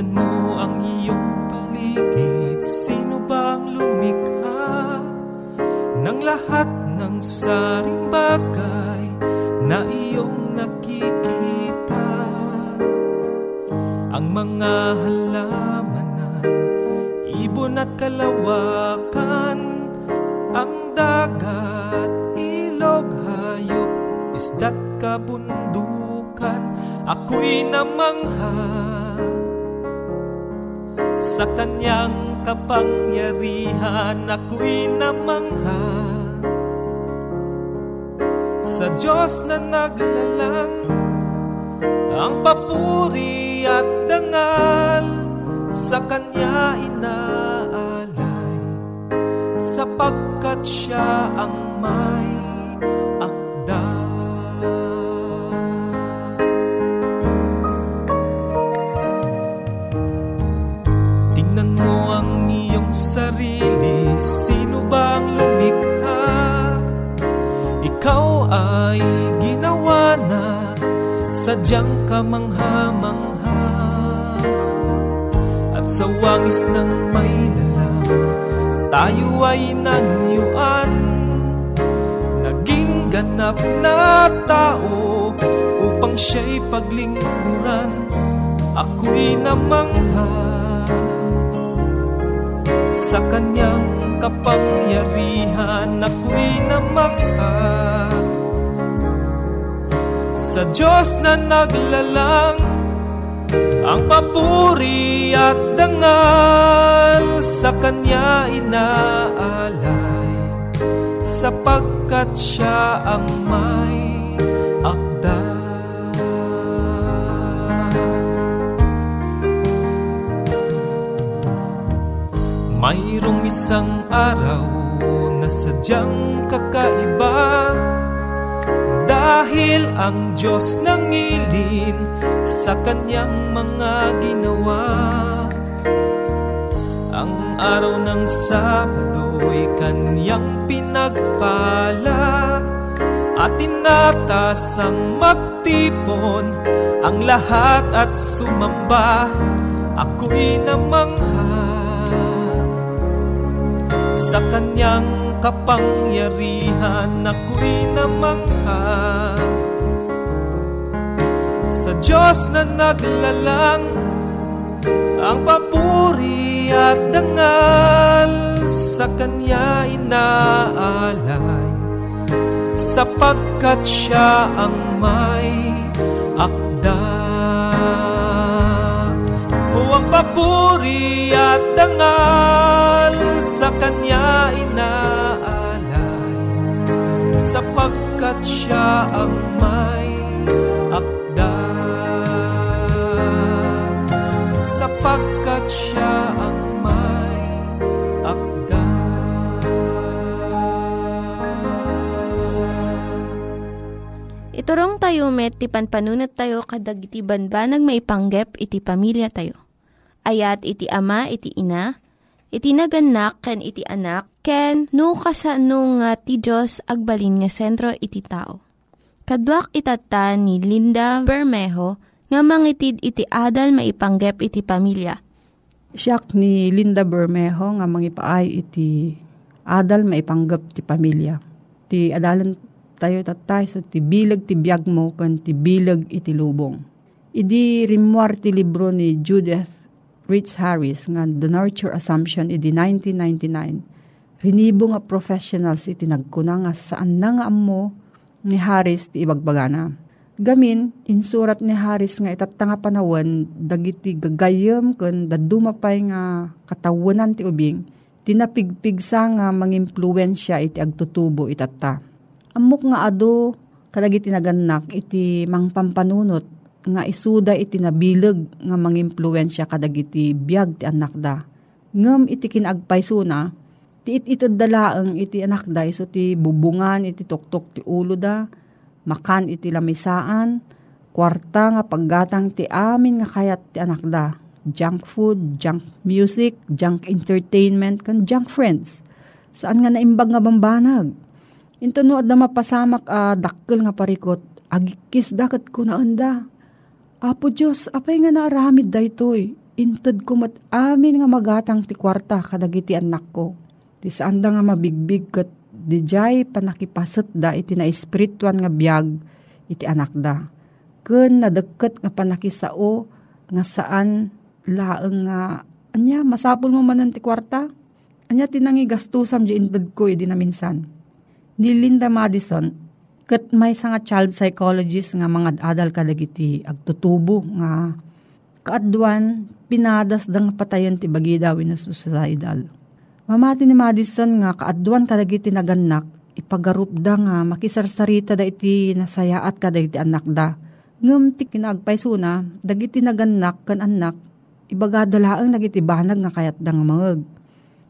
Masdan mo ang iyong paligid. Sino bang lumikha Ng lahat ng saring bagay Na iyong nakikita? Ang mga halamanan Ibon at kalawakan Ang dagat, ilog, hayop Isda't kabundukan Ako'y namangha sa kanyang kapangyarihan ako'y namangha. Sa Diyos na naglalang Ang papuri at dangal Sa Kanya inaalay Sapagkat Siya ang may Sadyang kamangha-mangha At sa wangis ng may lalang Tayo ay nanyuan. Naging ganap na tao Upang siya'y paglingkuran. Ako'y namangha. Sa kanyang kapangyarihan ako'y namangha Sa Diyos na naglalang Ang papuri at dangal Sa Kanya inaalay Sapagkat Siya ang may akda. Mayroong isang araw na sadyang kakaiba Dahil ang Diyos nangilin sa kanyang mga ginawa. Ang araw ng Sabado'y kanyang pinagpala At inatas ang magtipon Ang lahat at sumamba. Ako'y namangha Sa kanyang kapangyarihan Ako'y namangha. Sa Diyos na naglalang Ang papuri at dangal Sa Kanya inaalay. Sapagkat siya ang may akda. O ang papuri at dangal sa kanya inaalay, sapagkat siya ang may akda. Sapagkat siya ang Iturong tayo met, ti panpanunat tayo kadag iti banbanag maipanggep iti pamilya tayo. Ayat iti ama, iti ina, iti naganak, ken iti anak, ken no kasano nga ti Diyos agbalin nga sentro iti tao. Kaduak itata ni Linda Bermejo nga mangitid iti adal maipanggep iti pamilya. Siyak ni Linda Bermejo nga mangipaay iti adal maipanggep ti pamilya. Ti adalan tayo tatay so ti bilag ti biyag mo kan ti bilag iti lubong. Idi rimwar ti libro ni Judith Rich Harris nga The Nurture Assumption idi 1999. Rinibo nga professionals iti nagkuna nga saan na nga amo ni Harris ti ibagbagana. Gamin, insurat ni Harris nga itatanga panawan dagiti gagayam kun dadumapay nga katawanan ti ubing tinapigpigsa nga mangimpluwensya iti agtutubo itata Amok nga ado kadagiti naganak iti mangpampanunot nga isuda iti nabileg nga mangimpluwensya kadagiti biag ti anak da. Ngem iti kinagpayso na, ti it itad dalaang iti anak da iso ti bubungan iti tuktok ti ulo da, makan iti lamisaan, kwarta nga paggatang ti amin nga kayat ti anak da. Junk food, junk music, junk entertainment, kan junk friends. Saan nga naimbag nga bambanag? Into no, adda mapasamak uh, dakkel nga parikot, agikis dakat ko na anda. Apo Diyos, apay nga naaramid da itoy. Inted ko amin nga magatang ti kwarta kadagiti anak ko. Di saan da nga mabigbig kat di jay panakipasat da iti na espirituan nga biyag iti anak da. Kun nadagkat nga panakisao nga saan laeng nga anya masapul mo manan ti kwarta. Anya tinangi gastusam di inted ko iti na minsan ni Linda Madison, kat may nga child psychologist nga mga adal kadagiti agtutubo nga kaadwan pinadas dang patayon ti bagi daw na suicidal. Mamati ni Madison nga kaadwan kadagiti naganak ipagarup da nga makisarsarita da iti nasayaat kadagiti anak da. Ngem ti kinagpayso na dagiti naganak kan anak ibagadalaang nagiti banag nga kayat da nga mangeg.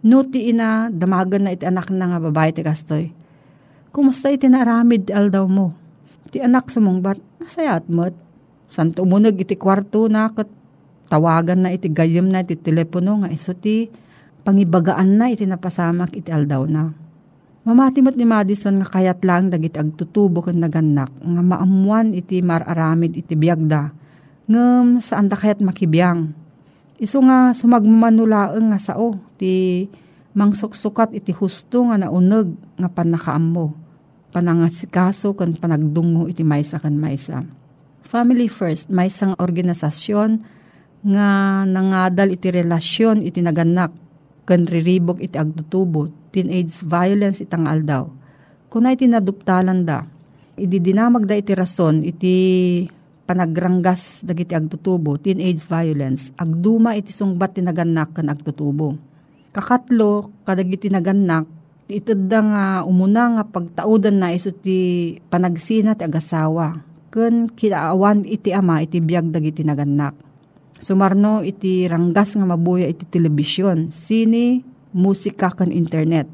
No ti ina damagan na iti anak na nga babae ti kastoy Kumusta iti naaramid aldaw mo? Ti anak sa mong bat, nasayat mo't. Santo umunag iti kwarto na kat tawagan na iti gayam na iti telepono nga iso ti pangibagaan na iti napasamak iti aldaw na. Mamati mo't ni Madison nga kayat lang dagiti agtutubo kan naganak nga maamuan iti mararamid iti biyagda ngem saan da kayat makibiyang. Iso nga sumagmamanulaeng nga sao ti mangsuksukat iti husto nga nauneg nga panakaam mo. Panangasikaso kan panagdungo iti maysa kan maysa. Family First, may isang organisasyon nga nangadal iti relasyon iti naganak kan riribok iti agtutubo, teenage violence itang aldaw. Kuna iti naduptalan da, idi dinamag da iti rason iti panagranggas dagiti agtutubo, teenage violence, agduma iti sungbat ti naganak kan agtutubo Kakatlo, kadagiti naganak, itad nga umuna nga pagtaudan na iso ti panagsina ti agasawa. Kun kinaawan iti ama iti biyag dagiti naganak. Sumarno iti ranggas nga mabuya iti telebisyon, sini, musika kan internet.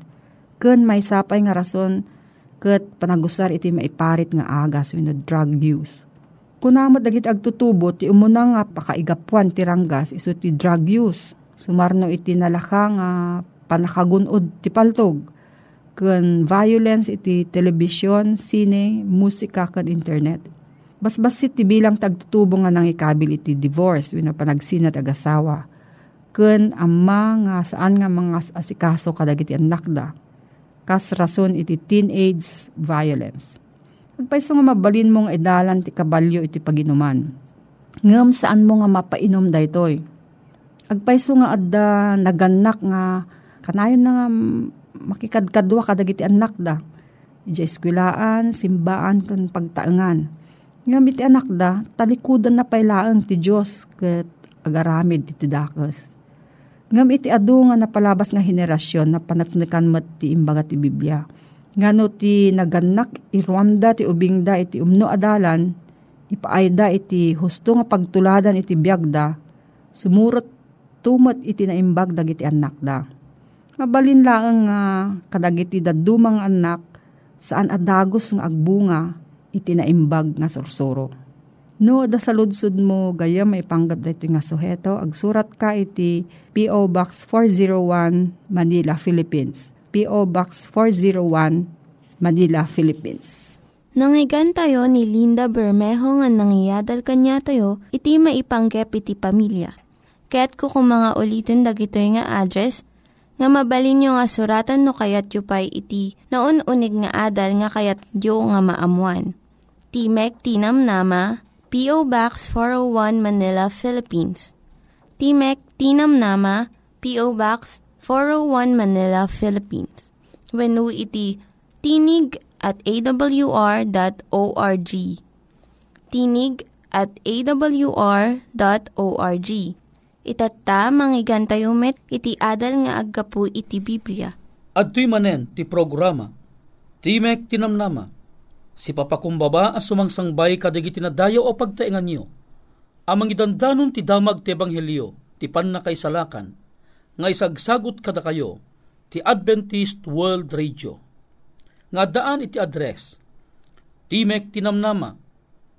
Kun may sapay nga rason ket panagusar iti maiparit nga agas wenno drug use. Kunamot dagiti agtutubo ti umuna nga pakaigapuan ti ranggas iso ti drug use Sumarno iti nalaka nga panakagunod ti paltog. ken violence iti television, sine, musika ken internet. Basbasit ti bilang tagtutubo nga nang ikabil iti divorce wenno panagsinat ag-asawa. Ken amma nga saan nga mga asikaso kadagiti anak da. Kas rason iti teenage violence. Agpaiso nga mabalin mong edalan ti kabalyo iti paginuman. Ngam saan mo nga mapainom daytoy. Agpaiso nga adda naganak nga kanayon na nga makikadkadwa kadagiti anak da. Ija simbaan, kan pagtaangan. Nga iti anak da, talikudan na pailaan ti Diyos kat agaramid ti dakas. Ngam iti adu nga napalabas nga henerasyon na panaknakan mat ti imbaga ti Biblia. Ngano ti naganak irwamda ti ubingda iti umno adalan, ipaayda iti husto nga pagtuladan iti biyagda, sumurot tumot iti naimbag dagiti anak da Mabalin lang nga uh, kadagiti dadumang anak saan adagos nga agbunga iti naimbag nga sursuro. No, da sa ludsud mo gaya may panggap dito nga suheto, agsurat ka iti P.O. Box 401 Manila, Philippines. P.O. Box 401 Manila, Philippines. Nangyigan tayo ni Linda Bermejo nga nangyadal kanya tayo, iti maipanggep iti pamilya. Kaya't kukumanga ulitin dagito nga address nga mabalin nyo nga suratan no kayat yu pa'y iti na unig nga adal nga kayat yu nga maamuan. Timek Tinam Nama, P.O. Box 401 Manila, Philippines. Timek Tinam Nama, P.O. Box 401 Manila, Philippines. When iti tinig at awr.org. Tinig at awr.org Itatta, manggigan met, iti adal nga aggapu iti Biblia. At manen, ti programa, Timek tinamnama, si papakumbaba as sumangsangbay kadagiti na dayo o pagtaingan niyo. Amang idandanon ti damag ti ebanghelyo, ti panna kay salakan, nga isagsagot kada kayo, ti Adventist World Radio. Nga daan iti address, Timek Tinamnama,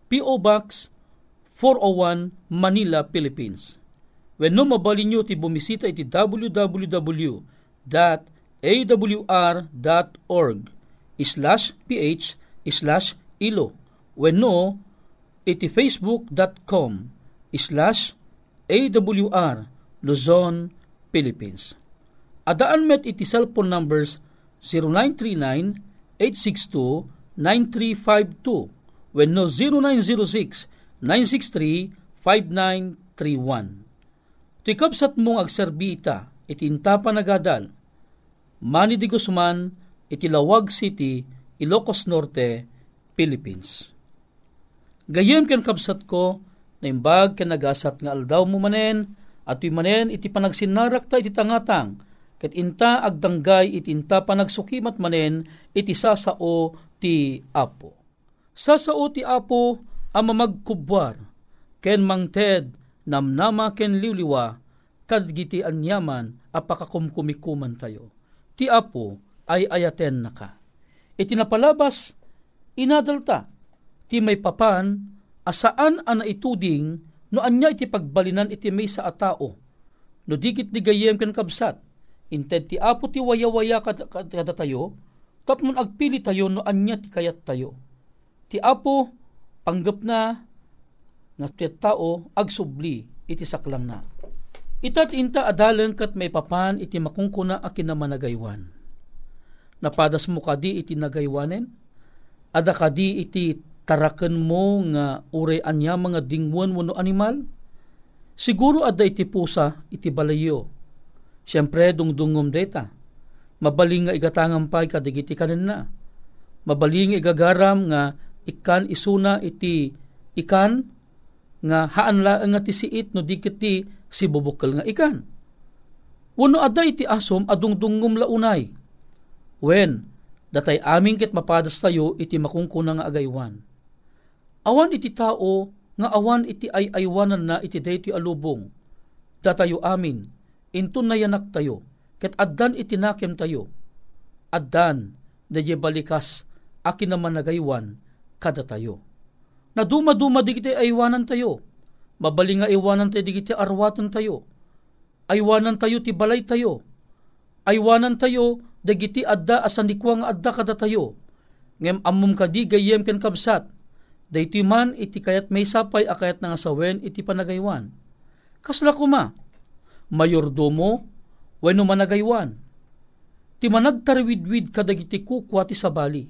P.O. Box 401 Manila, Philippines When no mabalin nyo ti bumisita iti www.awr.org slash ph slash ilo. When no, iti facebook.com slash awr Luzon, Philippines. Adaan met iti cellphone numbers 0939-862-9352 when no 0906-963-5931. Tikabsat mong agserbita, itinta panagadal. Manny de Guzman, itilawag City, Ilocos Norte, Philippines. Gayem ken kabsat ko, na imbag ken nagasat nga aldaw mo manen, at manen iti panagsinarak ta iti tangatang, ket inta agdanggay iti inta panagsukimat manen, iti sasao ti apo. Sasao ti apo, ama magkubwar, ken mangted, namnama ken liwliwa, kadgiti anyaman apakakumkumikuman tayo. Ti apo ay ayaten na ka. Itinapalabas, inadalta, ti may papan, asaan ana ituding, no anya iti pagbalinan iti may sa atao, no dikit di gayem kan kabsat, inted ti apo ti wayawaya kada tayo, tapmon agpili tayo no anya ti kayat tayo. Ti apo, panggap na, nga tao agsubli iti saklang na. Itat inta adalang kat may papan iti makungkuna a kinamanagaywan. Napadas mo kadi iti nagaywanen? Ada kadi iti taraken mo nga ure anya mga dingwan mo no animal? Siguro ada iti pusa iti balayo. Siyempre dungdungom deta. Mabaling nga igatangan pay kadigiti kanin na. Mabaling igagaram nga ikan isuna iti ikan nga haan la nga ti siit no dikit ti si bubukal nga ikan. Uno aday ti asom adungdungom launay. Wen, datay aming ket mapadas tayo iti makungkuna nga agaywan. Awan iti tao nga awan iti ay aywanan na iti daytoy alubong. Datayo amin, intun na yanak tayo, ket addan iti nakem tayo. Addan, na balikas, akin naman nagaywan, kada tayo na duma-duma di kita aywanan tayo. Mabali nga iwanan tayo di kita arwatan tayo. Aywanan tayo ti balay tayo. Aywanan tayo dagiti adda asanikwa nga adda kada tayo. Ngem amum kadi gayem ken kabsat, dayti man iti kayat may sapay akayat nga sawen iti panagaywan. Kasla kuma, mayordomo, wano managaywan. Ti managtarwidwid kadagiti kukwa ti sabali.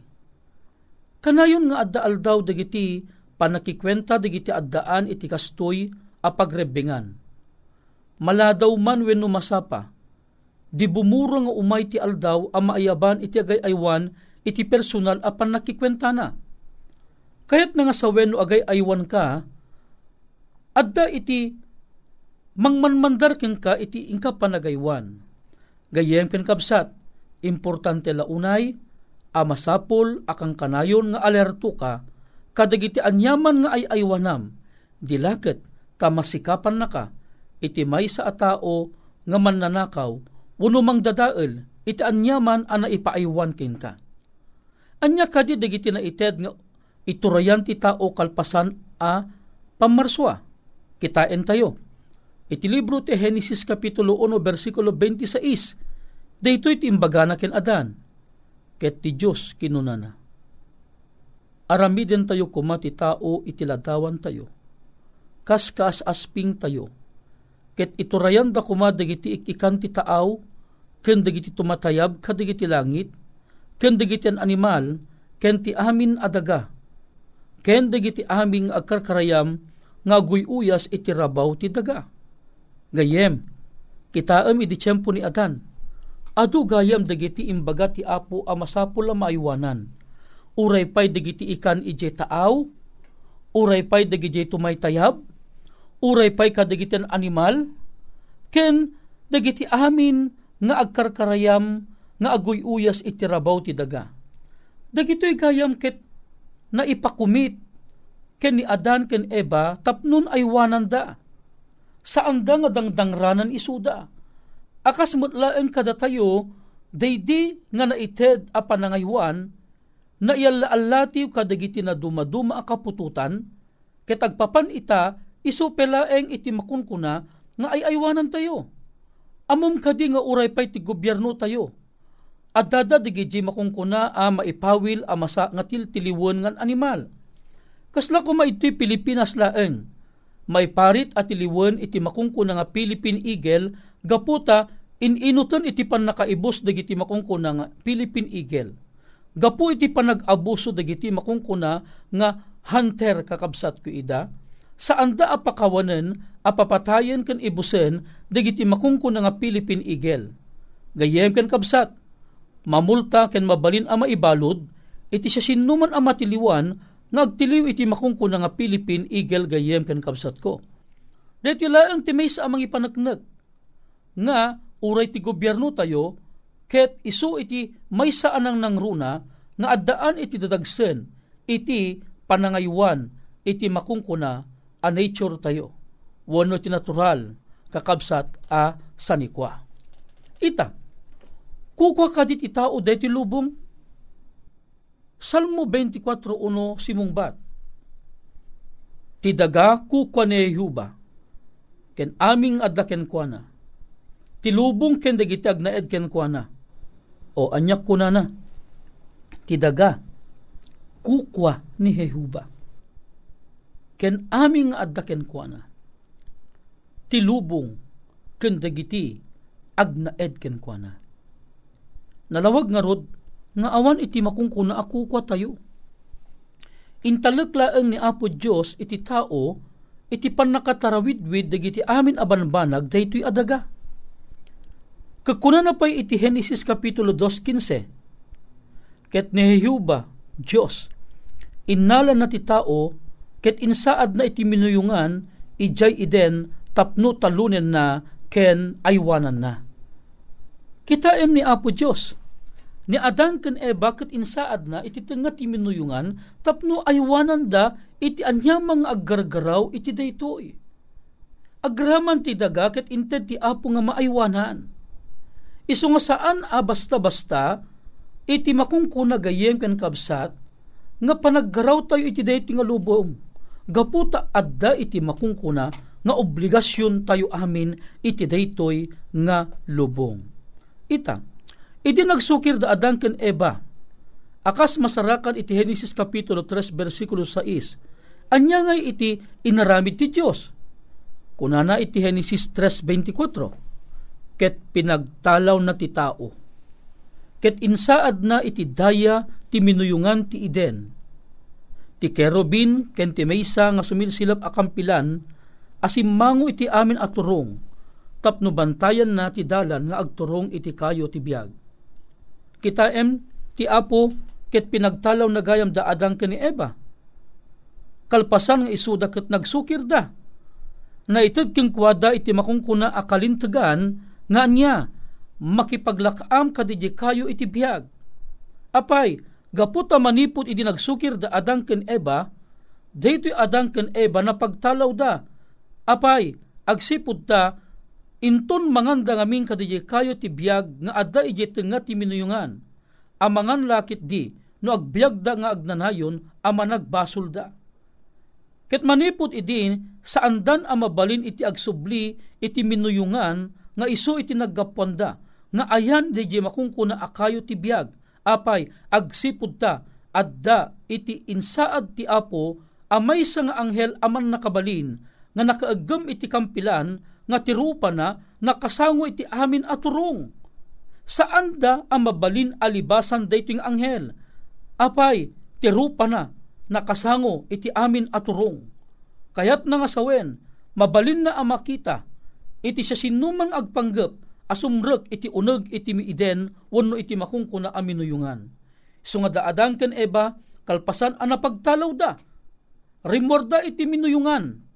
Kanayon nga adda aldaw dagiti panakikwenta dagiti addaan iti kastoy a pagrebingan. Maladaw man wenno masapa, di bumuro nga umay ti aldaw a maayaban iti agay aywan iti personal a panakikwenta na. Kayat nga sa wenno agay aywan ka, adda iti mangmanmandar ken ka iti ingka panagaywan. Gayem ken kapsat, importante la unay, a masapol akang kanayon nga alerto ka, kadagiti anyaman nga ay aywanam, dilaket ta masikapan na ka, iti may sa atao nga mannanakaw, uno mang dadael, iti anyaman ana ipaaywan kin ka. Anya kadi dagiti na ited nga iturayan ti tao kalpasan a pamarswa. Kitain tayo. Iti libro ti Genesis Kapitulo 1 versikulo 26, dayto iti imbaga na ken adan, ket ti Diyos kinunana. Aramiden tayo kumati tao iti ladawan tayo kas kaas asping tayo. Ket iturayan da kuma dagiti ikan ti taaw, ken dagiti tumatayab kadagiti langit, ken dagiti an animal, ken ti amin adaga, ken dagiti aming agkarkarayam, nga guyuyas iti rabaw ti daga. Gayem, kitaam iti tiyempo ni Adan, adu gayam dagiti imbaga ti apo a masapul a maaywanan, uray pay dagiti ikan ije taaw, uray pay dagiti tumaytayab, uray pay kadagitan animal, ken dagiti amin nga agkarkarayam nga aguyuyas iti rabaw ti daga. Dagitoy gayam ket na ipakumit ken ni Adan ken Eva tapnon ay wananda. Saan da nga dangdangranan isuda. Akas mutlaen kada tayo, daydi nga naited a panangaywan, na iyalaalatiw kadagiti na dumaduma a kapututan, ket agpapan ita iso pelaeng iti makunkuna nga ay aywanan tayo. Amom kadi nga uray pay ti gobyerno tayo. At dada digiji makunkuna a maipawil a masa nga tiltiliwon ngan animal. Kasla ko ito'y Pilipinas laeng. May parit at tiliwon iti makungkuna nga Philippine Eagle, gaputa ininuton iti pan nakaibos dagiti makungkuna nga Philippine Eagle. Gapu iti panag-abuso dagiti makungkuna nga hunter kakabsat ko ida, saan da apakawanen apapatayen ken ibusen dagiti makungkun nga Philippine Eagle. Gayem ken kabsat, mamulta ken mabalin a maibalod, iti siya sinuman a matiliwan nga agtiliw iti makungkun nga Philippine Eagle gayem ken kabsat ko. Dito laang ti may sa amang ipanaknag nga uray ti gobyerno tayo ket isu iti may saan ang nangruna nga addaan iti dadagsen iti panangaywan iti makungkuna a nature tayo. Wano ti natural, kakabsat a sanikwa. Ita, kukwa kadit itao deti lubong, Salmo 24.1 simong bat, Ti daga kukwa ni Yehuba, ken aming adda ken kuana, ti lubong ken dagiti agnaed ken kuana, o anyak ko na na, ti daga kukwa ni Yehuba ken aming adda ken kuana. Tilubong ken dagiti agnaed ken kuana. Nalawag nga rod nga awan iti makungkuna ako kwa tayo. Intalek laeng ni Apo Dios iti tao iti panakatarawidwid dagiti amin abanbanag daytoy adaga. Kakuna na pa'y iti Genesis Kapitulo 2.15 Ket ni Jehuba, Diyos, inala na ti tao ket insaad na iti minuyungan ijay iden tapno talunen na ken aywanan na. Kitaem ni Apo Dios ni Adan ken Eva ket insaad na iti tenga ti minuyungan tapno aywanan da iti anyamang aggargaraw iti daytoy. Agraman ti daga ket inted ti Apo nga maaywanan. Isu nga saan a basta-basta iti makungkuna gayem ken kabsat nga panaggaraw tayo iti dayti nga lubong gaputa adda iti makungkuna nga obligasyon tayo amin iti daytoy nga lubong. Ita, Idi nagsukir da Adan ken Eva. Akas masarakan iti Genesis Kapitulo 3 versikulo 6. Anya ngay iti inaramid ti Dios. Kunana iti Genesis 3.24. Ket pinagtalaw na ti tao. Ket insaad na iti daya ti minuyungan ti Iden. Ti kerubin ken ti maysa nga sumilsilap akampilan asimmango iti amin aturong tapno bantayan na ti dalan nga agturong iti kayo ti biag. Kitaem ti apo ket pinagtalaw na gayam da adang ni Eva. Kalpasan nga isuda ket nagsukir da. Na ited king kwada iti makungkuna akalintagan nga niya makipaglakam kadidi kayo iti biag. Apay, gaputa manipot iti nagsukir da adang ken Eva, daytoy adang ken Eva na pagtalaw da. Apay, agsipod ta inton manganda ngamin kadije kayo ti biag nga adda ije nga ti minuyungan. Amangan lakit di no agbiag da nga agnanayon ama nagbasol da. Ket manipot idin sa andan a mabalin iti agsubli iti minuyungan nga isu iti naggapwanda nga ayan di makungkuna akayo ti biag apay agsipud ta adda iti insaad ti apo amay sa nga anghel aman nakabalin nga nakaagam iti kampilan nga tirupa na nakasango iti amin aturong. Saan da ang mabalin alibasan daytoy anghel? Apay, tirupa na nakasango iti amin aturong. Kayat na nga sawen, mabalin na ang makita, iti sa sinumang agpanggap, asumrek iti uneg iti miiden, wano iti makungko na aminuyungan. So nga daadang ken eba, kalpasan ang napagtalaw da. Rimorda iti minuyungan,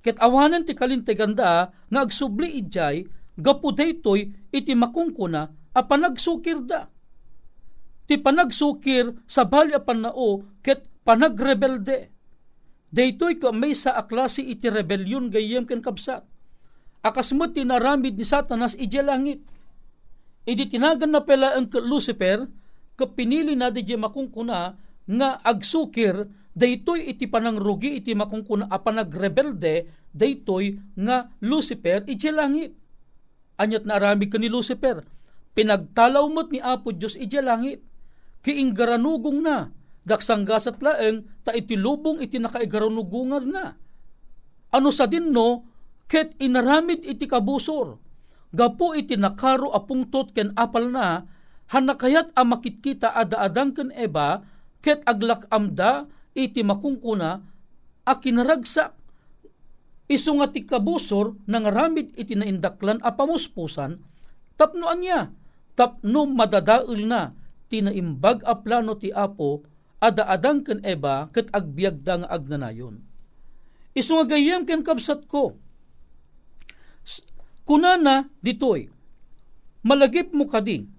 Ket awanan ti kalinteganda nga agsubli idjay gapu daytoy iti makungkuna a panagsukir da. Ti panagsukir sa bali a panao ket panagrebelde. Daytoy ka may sa aklase iti rebelyon gayem ken kabsat. Akasmot tinaramid ni Satanas ije langit. Idi tinagan na pela ang Lucifer, kapinili na di makungkuna nga agsukir daytoy iti panangrugi iti makungkuna a panagrebelde daytoy nga Lucifer iti langit. Anyat na arami ka ni Lucifer, pinagtalaw mo't ni Apo Diyos iti langit. Kiinggaranugong na, daksanggasat laeng ta iti lubong iti nakaigaranugungan na. Ano sa din no, ket inaramid iti kabusor. Gapo iti nakaro apungtot ken apal na, hanakayat a makitkita ada-adang ken eba, ket aglak amda iti makungkuna a kinaragsak iso nga ti kabusor nang ramid iti naindaklan a pamuspusan tapno anya? Tapno madadaul na tinaimbag a plano ti Apo ada-adang ken eba ket agbiagda nga agnanayon. Iso nga gayem ken kabsat ko kunana ditoy malagip mo kadi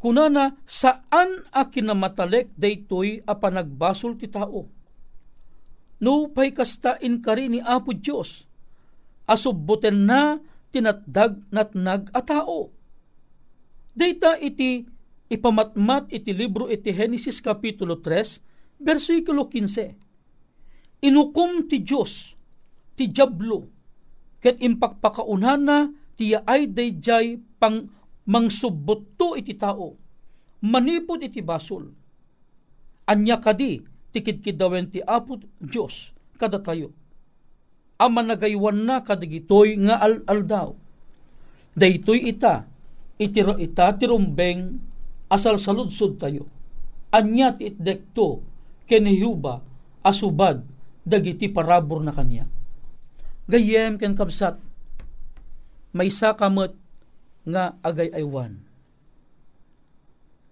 kunana saan a kinamatalek daytoy a panagbasol ti tao. No pay kasta in kari ni Apo Dios asubbuten na tinatdag natnag a tao. Data iti ipamatmat iti libro iti Genesis Kapitulo 3, versikulo 15. Inukom ti Dios ti Diablo ket impakpakaunana ti ay dayjay pang mangsubbot iti tao, manipod iti basol. Anya kadi, tikid dawen ti Apo Diyos, kada tayo. Ama nagaywan na kadigitoy nga al-aldaw. Daytoy ita, itiro ita tirumbeng asal saludsod tayo. Anya ti itdekto, kenihuba, asubad, dagiti parabor na kanya. Gayem ken kabsat, may sakamot nga agay aywan.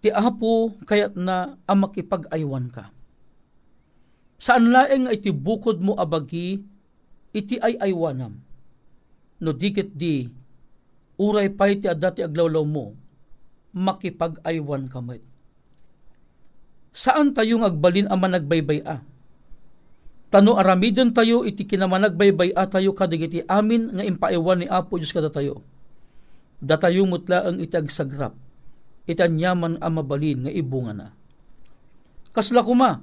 Ti apo kayat na ang makipag-aywan ka. Saan laeng iti bukod mo abagi, iti ay aywanam. No dikit di, uray pa iti adati aglawlaw mo, makipag-aywan ka met. Saan tayong agbalin ang managbaybay a? Tano aramidon tayo iti kinamanagbaybay a tayo kadigiti amin nga impaiwan ni Apo Diyos kada tayo datayo mutla ang itag sagrap, itanyaman ang mabalin nga ibunga na. Kasla kuma,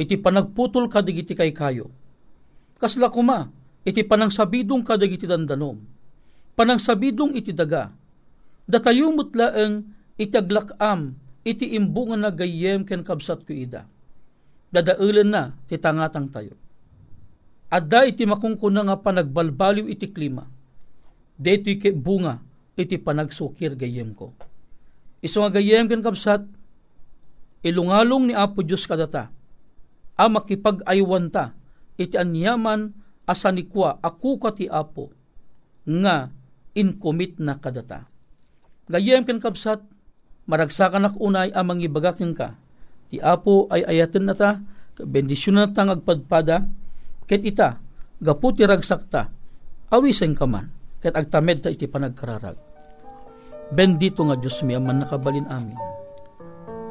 iti panagputol kadigiti kay kayo. Kasla kuma, iti panangsabidong kadigiti dandanom. Panangsabidong iti daga. Datayo mutla ang itaglakam, iti imbungan na gayem ken kabsat ko ida. Dadaulan na, titangatang tayo. Adda iti makungkuna nga panagbalbaliw iti klima. Dito iti bunga, iti panagsukir gayem ko. Iso nga gayem ken kabsat, ilungalong ni Apo Diyos kadata, a makipag-aywan ta, iti anyaman asanikwa ako kati Apo, nga incommit na kadata. Gayem ken kabsat, maragsakan ak unay amang ibagakin ka. Ti Apo ay ayaten na ta, bendisyon na ta agpadpada, ket ita, gaputi ragsak ta, awisen ka man, ket agtamed ta iti panagkararag. Bendito nga Diyos mi aman nakabalin amin.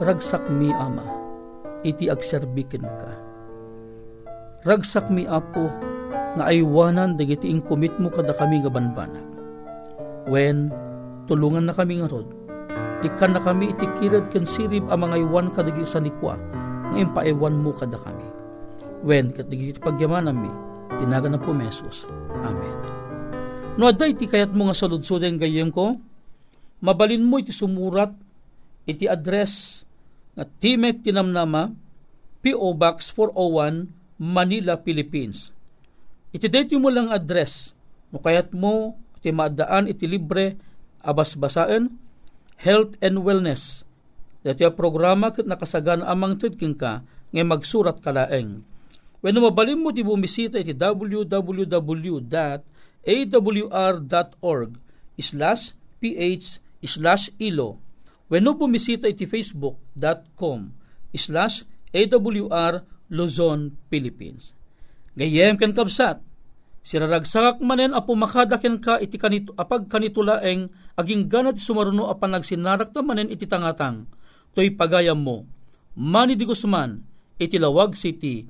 Ragsak mi ama, iti agserbikin ka. Ragsak mi apo, nga aywanan dagiti inkumit mo kada kami nga banbanag. When tulungan na kami nga rod, ikan na kami itikirad ken sirib ang mga kadagi sa nikwa, nga impaiwan mo kada kami. When kadagi pagyaman mi, tinaga na po mesos. Amen. No aday iti kayat mo nga saludsuden gayem ko, mabalin mo iti sumurat, iti address nga Timek Tinamnama, P.O. Box 401, Manila, Philippines Iti date mo lang address, no kayat mo, iti maadaan, iti libre, abas-basaan, health and wellness. Dati programa kat nakasagan amang tudking ka, ngay magsurat ka laeng. When mabalin mo, di bumisita iti www.awr.org slash ph slash ilo. When bumisita iti facebook.com slash awr Luzon, Philippines. Gayem ken kabsat, siraragsakak manen apo makadaken ka iti kanito, apag kanitulaeng aging ganat sumaruno apan nagsinarak na manen iti tangatang, to'y pagayam mo. Manny Di Guzman, iti Lawag City,